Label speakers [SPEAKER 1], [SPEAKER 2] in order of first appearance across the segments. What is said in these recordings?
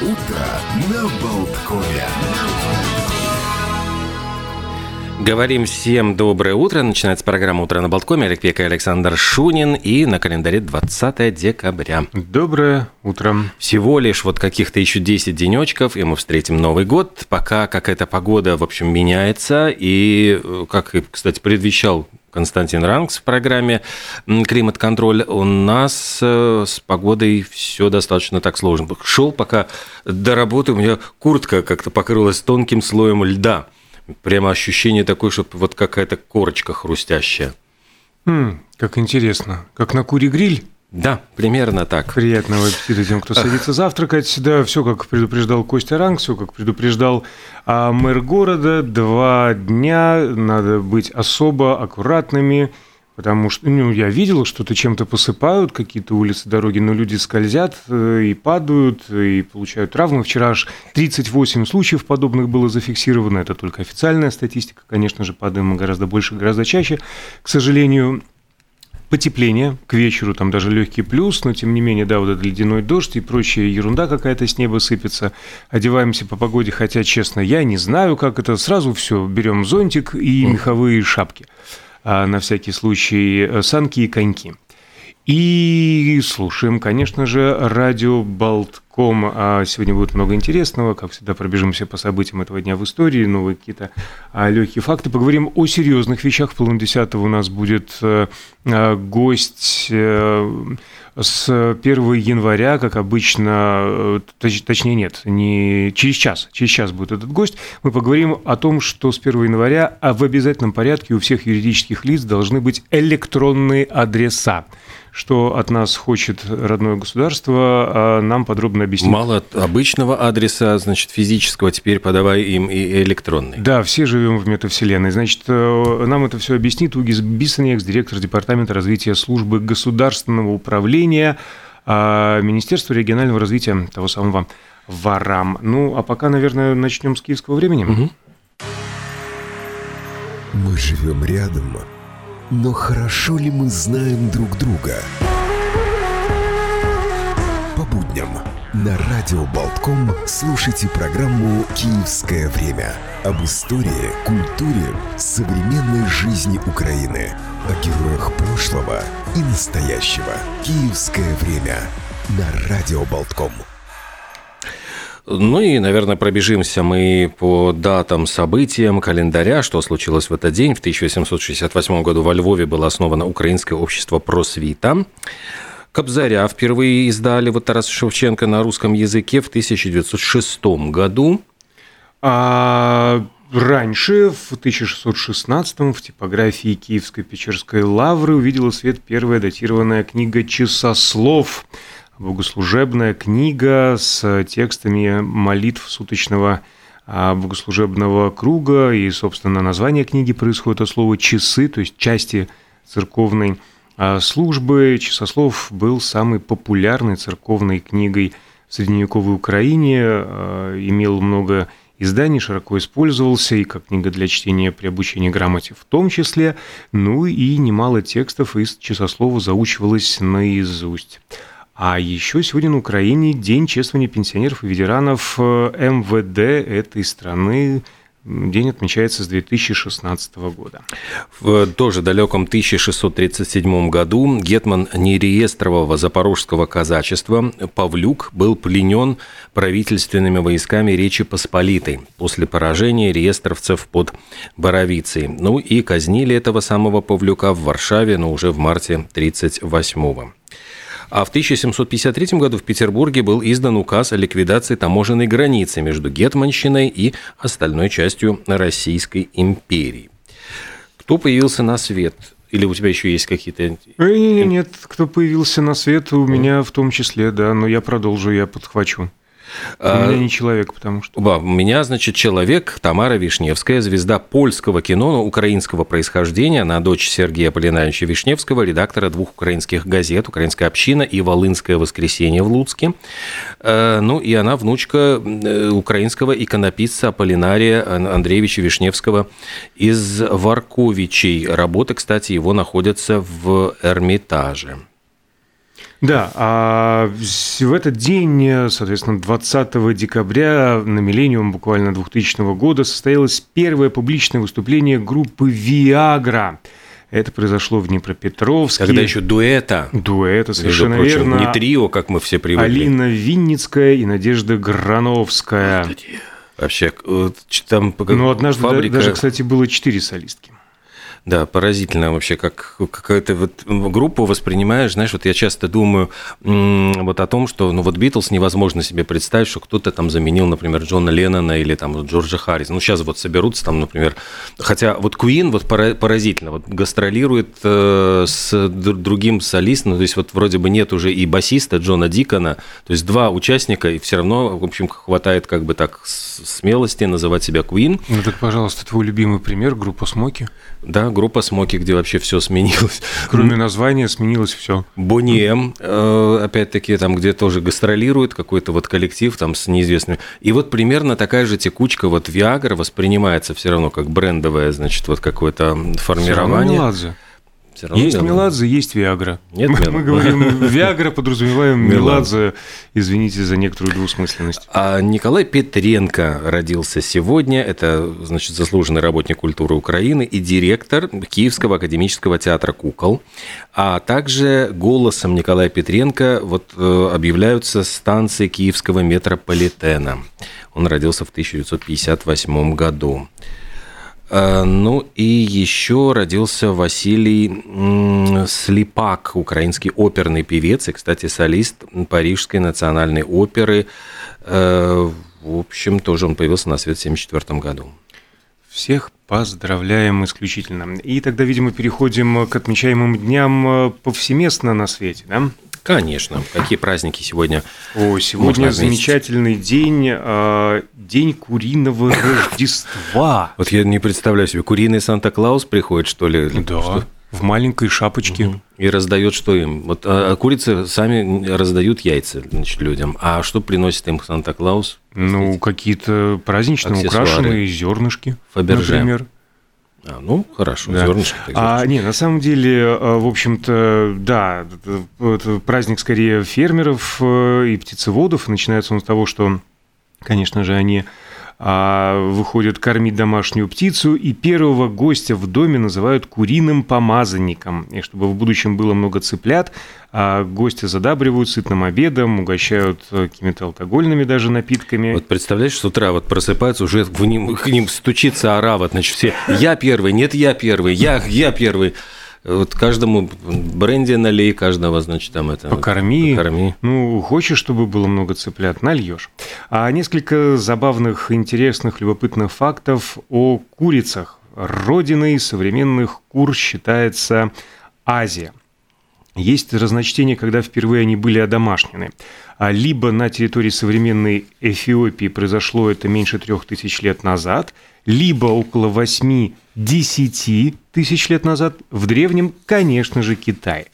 [SPEAKER 1] утро на Болткове.
[SPEAKER 2] Говорим всем доброе утро. Начинается программа «Утро на Болткоме». Олег Пека и Александр Шунин. И на календаре 20 декабря.
[SPEAKER 3] Доброе утро.
[SPEAKER 2] Всего лишь вот каких-то еще 10 денечков, и мы встретим Новый год. Пока какая-то погода, в общем, меняется. И, э, как, кстати, предвещал Константин Ранкс в программе «Климат-контроль». У нас э, с погодой все достаточно так сложно. Шел пока до работы, у меня куртка как-то покрылась тонким слоем льда. Прямо ощущение такое, что вот какая-то корочка хрустящая.
[SPEAKER 3] Хм, как интересно. Как на куре гриль?
[SPEAKER 2] Да, примерно так.
[SPEAKER 3] Приятного аппетита тем, кто садится завтракать. Да, все как предупреждал Костя Ранг, все как предупреждал а мэр города. Два дня надо быть особо аккуратными, потому что ну, я видел, что-то чем-то посыпают, какие-то улицы, дороги, но люди скользят э, и падают, и получают травмы. Вчера аж 38 случаев подобных было зафиксировано. Это только официальная статистика. Конечно же, падаем мы гораздо больше, гораздо чаще. К сожалению, потепление к вечеру, там даже легкий плюс, но тем не менее, да, вот этот ледяной дождь и прочая ерунда какая-то с неба сыпется. Одеваемся по погоде, хотя, честно, я не знаю, как это. Сразу все, берем зонтик и меховые шапки. А на всякий случай э, санки и коньки. И слушаем, конечно же, радио Болтком. А сегодня будет много интересного. Как всегда, пробежимся по событиям этого дня в истории, новые какие-то а, легкие факты. Поговорим о серьезных вещах. В половине десятого у нас будет э, а, гость э, с 1 января, как обычно, э, точ, точнее нет, не через час, через час будет этот гость, мы поговорим о том, что с 1 января а в обязательном порядке у всех юридических лиц должны быть электронные адреса что от нас хочет родное государство, а нам подробно объяснить.
[SPEAKER 2] Мало обычного адреса, значит, физического, теперь подавай им и электронный.
[SPEAKER 3] Да, все живем в метавселенной. Значит, э, нам это все объяснит Угис Бисанекс, директор Департамента развития службы государственного управления а, Министерства регионального развития того самого ВАРАМ. Ну, а пока, наверное, начнем с киевского времени. Угу.
[SPEAKER 1] Мы живем рядом, но хорошо ли мы знаем друг друга? По будням на Радио Болтком слушайте программу «Киевское время» об истории, культуре, современной жизни Украины, о героях прошлого и настоящего. «Киевское время» на Радио Болтком.
[SPEAKER 2] Ну и, наверное, пробежимся мы по датам, событиям календаря, что случилось в этот день. В 1868 году во Львове было основано Украинское общество просвита. Кобзаря впервые издали вот Тарас Шевченко на русском языке в 1906 году.
[SPEAKER 3] А раньше, в 1616 в типографии Киевской Печерской лавры увидела свет первая датированная книга «Часослов», богослужебная книга с текстами молитв суточного а, богослужебного круга, и, собственно, название книги происходит от слова «часы», то есть части церковной службы. Часослов был самой популярной церковной книгой в средневековой Украине, а, имел много изданий, широко использовался и как книга для чтения при обучении грамоте в том числе, ну и немало текстов из часослова заучивалось наизусть. А еще сегодня на Украине День чествования пенсионеров и ветеранов э, МВД этой страны. День отмечается с 2016 года.
[SPEAKER 2] В тоже далеком 1637 году гетман нереестрового запорожского казачества Павлюк был пленен правительственными войсками Речи Посполитой после поражения реестровцев под Боровицей. Ну и казнили этого самого Павлюка в Варшаве, но уже в марте 1938 года. А в 1753 году в Петербурге был издан указ о ликвидации таможенной границы между Гетманщиной и остальной частью Российской империи. Кто появился на свет? Или у тебя еще есть какие-то...
[SPEAKER 3] Нет, нет, кто появился на свет, у меня в том числе, да, но я продолжу, я подхвачу. У меня не человек, потому что...
[SPEAKER 2] Да, у меня, значит, человек Тамара Вишневская, звезда польского кино, но украинского происхождения. Она дочь Сергея Полинаевича Вишневского, редактора двух украинских газет «Украинская община» и «Волынское воскресенье» в Луцке. Э, ну, и она внучка э, украинского иконописца Полинария Андреевича Вишневского из Варковичей. Работы, кстати, его находятся в Эрмитаже.
[SPEAKER 3] Да, а в этот день, соответственно, 20 декабря на Миллениум буквально 2000 года состоялось первое публичное выступление группы «Виагра». Это произошло в Днепропетровске.
[SPEAKER 2] Когда еще дуэта.
[SPEAKER 3] Дуэта, совершенно прочим, верно.
[SPEAKER 2] Не трио, как мы все привыкли.
[SPEAKER 3] Алина Винницкая и Надежда Грановская. Господи.
[SPEAKER 2] Вообще, там
[SPEAKER 3] Ну, однажды фабрика... даже, кстати, было четыре солистки.
[SPEAKER 2] Да, поразительно вообще, как какая-то вот группу воспринимаешь, знаешь, вот я часто думаю вот о том, что, ну, вот Битлз невозможно себе представить, что кто-то там заменил, например, Джона Леннона или там Джорджа Харриса. Ну, сейчас вот соберутся там, например, хотя вот Куин вот поразительно, вот гастролирует э, с другим солистом, то есть вот вроде бы нет уже и басиста Джона Дикона, то есть два участника, и все равно, в общем, хватает как бы так смелости называть себя Куин.
[SPEAKER 3] Ну, так, пожалуйста, твой любимый пример, группа Смоки.
[SPEAKER 2] Да, группа Смоки, где вообще все сменилось.
[SPEAKER 3] Кроме названия сменилось все.
[SPEAKER 2] Бонни М, э, опять-таки, там, где тоже гастролирует какой-то вот коллектив там с неизвестными. И вот примерно такая же текучка вот Viagra воспринимается все равно как брендовое, значит, вот какое-то формирование.
[SPEAKER 3] Все все равно есть. Меладзе, есть Виагра.
[SPEAKER 2] Нет,
[SPEAKER 3] мы, мы говорим Виагра, подразумеваем Меладзе. Извините за некоторую двусмысленность.
[SPEAKER 2] А Николай Петренко родился сегодня. Это, значит, заслуженный работник культуры Украины и директор Киевского академического театра кукол. А также голосом Николая Петренко вот э, объявляются станции Киевского метрополитена. Он родился в 1958 году. Э, ну и еще родился Василий Слепак, украинский оперный певец и, кстати, солист Парижской национальной оперы. Э, в общем, тоже он появился на свет в 1974 году.
[SPEAKER 3] Всех поздравляем исключительно. И тогда, видимо, переходим к отмечаемым дням э, повсеместно на свете, да?
[SPEAKER 2] Конечно. Какие праздники сегодня?
[SPEAKER 3] О, сегодня замечательный день, а, день куриного Рождества.
[SPEAKER 2] Вот я не представляю себе, куриный Санта-Клаус приходит, что ли?
[SPEAKER 3] Да. Что? В маленькой шапочке.
[SPEAKER 2] И раздает что им? Вот а, а курицы сами раздают яйца значит, людям. А что приносит им Санта-Клаус?
[SPEAKER 3] Ну, какие-то праздничные украшенные зернышки, Фаберже. например.
[SPEAKER 2] А, ну, хорошо, да.
[SPEAKER 3] зернышко. А, не, на самом деле, э, в общем-то, да, праздник скорее фермеров э, и птицеводов. Начинается он с того, что, конечно же, они а, выходят кормить домашнюю птицу, и первого гостя в доме называют куриным помазанником. И чтобы в будущем было много цыплят, а гости задабривают сытным обедом, угощают э, какими-то алкогольными даже напитками.
[SPEAKER 2] Вот представляешь, с утра вот просыпаются, уже к ним, к ним стучится орава, значит, все «я первый», «нет, я первый», «я, я первый». Вот каждому бренде налей, каждого, значит, там это...
[SPEAKER 3] Покорми. Покорми. Ну, хочешь, чтобы было много цыплят, нальешь. А несколько забавных, интересных, любопытных фактов о курицах. Родиной современных кур считается Азия. Есть разночтение, когда впервые они были одомашнены. А либо на территории современной Эфиопии произошло это меньше трех тысяч лет назад, либо около 8-10 тысяч лет назад, в древнем, конечно же, Китае.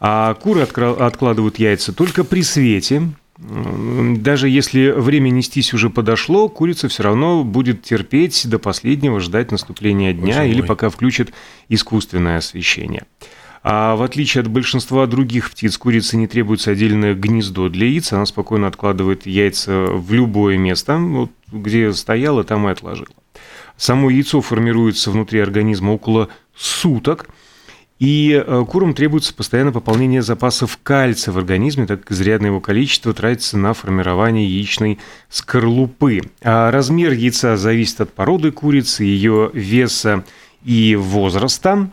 [SPEAKER 3] А куры откладывают яйца только при свете. Даже если время нестись уже подошло, курица все равно будет терпеть до последнего, ждать наступления дня Боже или мой. пока включит искусственное освещение. А в отличие от большинства других птиц, курице не требуется отдельное гнездо для яиц. Она спокойно откладывает яйца в любое место, вот, где стояла, там и отложила. Само яйцо формируется внутри организма около суток, и э, курам требуется постоянное пополнение запасов кальция в организме, так как изрядное его количество тратится на формирование яичной скорлупы. А размер яйца зависит от породы курицы, ее веса и возраста.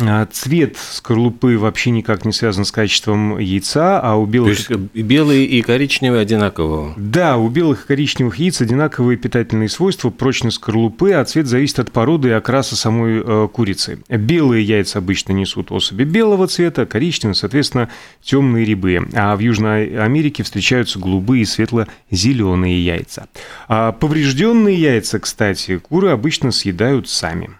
[SPEAKER 3] А, цвет скорлупы вообще никак не связан с качеством яйца, а у белых...
[SPEAKER 2] То есть белые и коричневые одинаково?
[SPEAKER 3] Да, у белых и коричневых яиц одинаковые питательные свойства, прочность скорлупы, а цвет зависит от породы и окраса самой э, курицы. Белые яйца обычно несут особи белого цвета, коричневые, соответственно, темные рябы. А в Южной Америке встречаются голубые и светло-зеленые яйца. А поврежденные яйца, кстати, куры обычно съедают сами.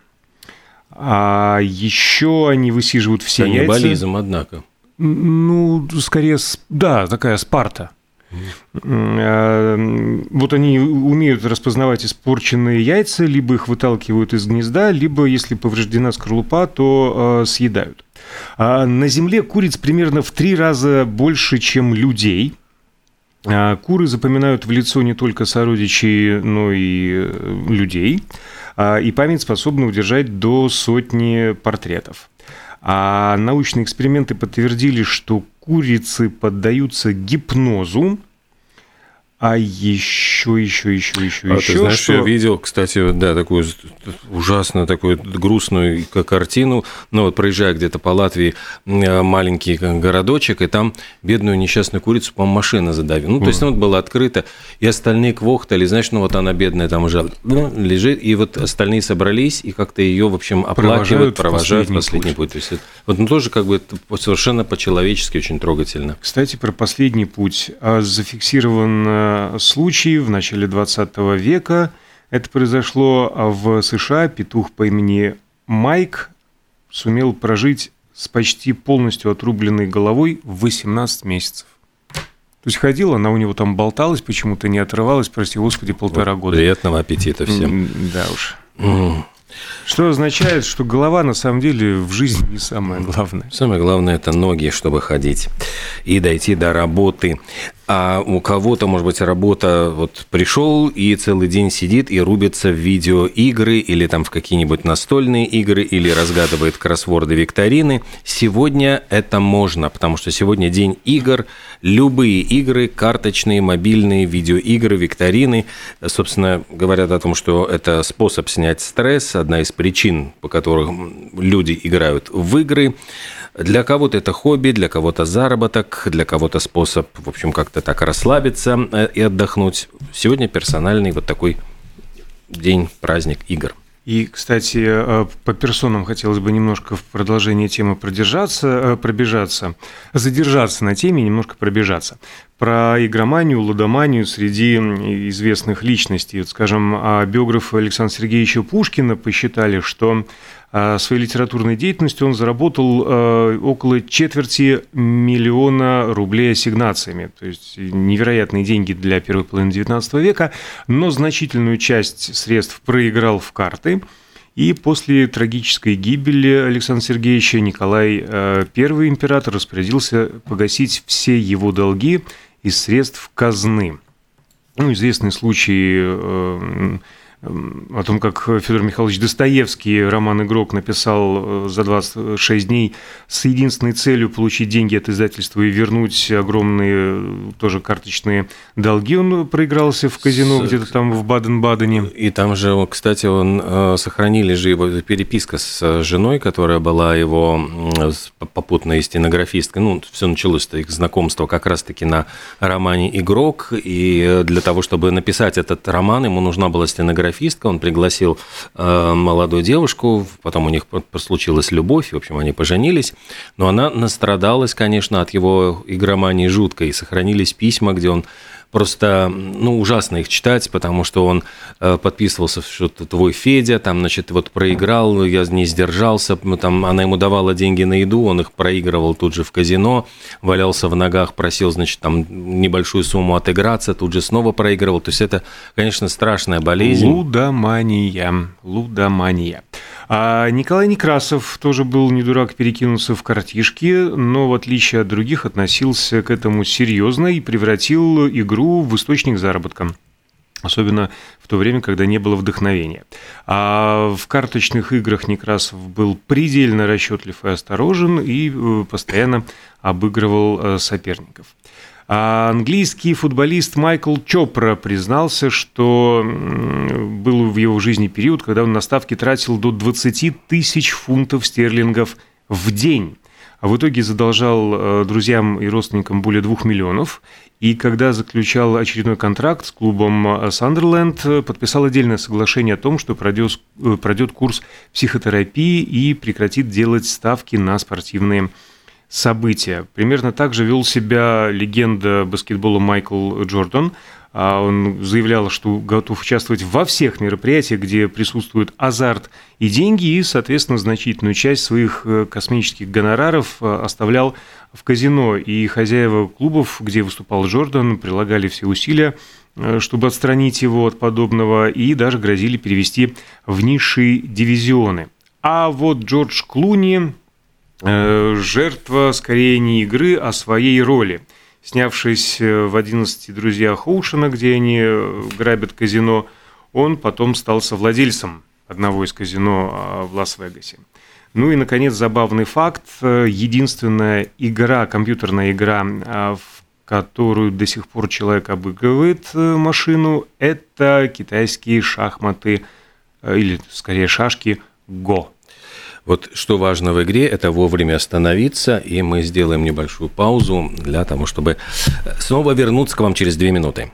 [SPEAKER 3] А еще они высиживают все
[SPEAKER 2] Каннибализм, яйца. однако.
[SPEAKER 3] Ну, скорее, да, такая Спарта. Mm. Вот они умеют распознавать испорченные яйца, либо их выталкивают из гнезда, либо, если повреждена скорлупа, то а, съедают. А на Земле куриц примерно в три раза больше, чем людей. А куры запоминают в лицо не только сородичей, но и э, людей. А, и память способна удержать до сотни портретов. А научные эксперименты подтвердили, что курицы поддаются гипнозу, а еще, еще, еще, еще,
[SPEAKER 2] а
[SPEAKER 3] еще.
[SPEAKER 2] Ты знаешь, что... я видел, кстати, да, такую ужасную, такую грустную картину. Ну, вот проезжая где-то по Латвии маленький городочек, и там бедную несчастную курицу, по-моему, машина задавила. Ну, то есть, ну, вот было открыто, и остальные квохтали, знаешь, ну, вот она бедная там уже лежит, и вот остальные собрались, и как-то ее, в общем, оплакивают, провожают, провожают последний, последний путь. путь. То есть, вот, ну, тоже как бы совершенно по-человечески очень трогательно.
[SPEAKER 3] Кстати, про последний путь. А зафиксирован э, случай в начале 20 века. Это произошло в США. Петух по имени Майк сумел прожить с почти полностью отрубленной головой 18 месяцев. То есть ходила, она у него там болталась, почему-то не отрывалась, прости господи, полтора вот, года.
[SPEAKER 2] Приятного аппетита всем.
[SPEAKER 3] Да уж. Что означает, что голова на самом деле в жизни не самое главное.
[SPEAKER 2] Самое главное – это ноги, чтобы ходить и дойти до работы а у кого-то, может быть, работа вот пришел и целый день сидит и рубится в видеоигры или там в какие-нибудь настольные игры или разгадывает кроссворды викторины. Сегодня это можно, потому что сегодня день игр. Любые игры, карточные, мобильные, видеоигры, викторины, собственно, говорят о том, что это способ снять стресс, одна из причин, по которым люди играют в игры. Для кого-то это хобби, для кого-то заработок, для кого-то способ, в общем, как-то так расслабиться э, и отдохнуть. Сегодня персональный вот такой день, праздник игр.
[SPEAKER 3] И, кстати, э, по персонам хотелось бы немножко в продолжение темы продержаться, э, пробежаться, задержаться на теме, немножко пробежаться. Про игроманию, лудоманию среди известных личностей. Вот, скажем, а биографы Александра Сергеевича Пушкина посчитали, что своей литературной деятельностью он заработал э, около четверти миллиона рублей ассигнациями. То есть невероятные деньги для первой половины XIX века, но значительную часть средств проиграл в карты. И после трагической гибели Александра Сергеевича Николай I э, император распорядился погасить все его долги из средств казны. Ну, известный случай э, о том, как Федор Михайлович Достоевский роман «Игрок» написал э, за 26 дней с единственной целью получить деньги от издательства и вернуть огромные э, тоже карточные долги. Он проигрался в казино с... где-то там в Баден-Бадене.
[SPEAKER 2] И там же, кстати, он э, сохранили же его переписка с женой, которая была его попутной стенографисткой. Ну, все началось их знакомство как раз-таки на романе «Игрок». И для того, чтобы написать этот роман, ему нужна была стенография фотографистка, он пригласил э, молодую девушку, потом у них случилась любовь, в общем, они поженились, но она настрадалась, конечно, от его игромании жуткой, сохранились письма, где он просто, ну, ужасно их читать, потому что он э, подписывался, что твой Федя, там, значит, вот проиграл, я не сдержался, там, она ему давала деньги на еду, он их проигрывал тут же в казино, валялся в ногах, просил, значит, там, небольшую сумму отыграться, тут же снова проигрывал, то есть это, конечно, страшная болезнь.
[SPEAKER 3] Лудомания, лудомания. А Николай Некрасов тоже был не дурак перекинуться в картишки, но в отличие от других относился к этому серьезно и превратил игру в источник заработка. Особенно в то время, когда не было вдохновения. А в карточных играх Некрасов был предельно расчетлив и осторожен и э, постоянно обыгрывал э, соперников. А английский футболист Майкл Чопра признался, что был в его жизни период, когда он на ставки тратил до 20 тысяч фунтов стерлингов в день. А в итоге задолжал э, друзьям и родственникам более 2 миллионов. И когда заключал очередной контракт с клубом Сандерленд, подписал отдельное соглашение о том, что пройдет, э, пройдет курс психотерапии и прекратит делать ставки на спортивные события. Примерно так же вел себя легенда баскетбола Майкл Джордан. А он заявлял, что готов участвовать во всех мероприятиях, где присутствует азарт и деньги, и, соответственно, значительную часть своих э, космических гонораров э, оставлял в казино. И хозяева клубов, где выступал Джордан, прилагали все усилия, э, чтобы отстранить его от подобного, и даже грозили перевести в низшие дивизионы. А вот Джордж Клуни жертва скорее не игры, а своей роли. Снявшись в «11 друзьях Оушена», где они грабят казино, он потом стал совладельцем одного из казино в Лас-Вегасе. Ну и, наконец, забавный факт. Единственная игра, компьютерная игра, в которую до сих пор человек обыгрывает машину, это китайские шахматы, или скорее шашки Го.
[SPEAKER 2] Вот что важно в игре, это вовремя остановиться, и мы сделаем небольшую паузу для того, чтобы снова вернуться к вам через две минуты.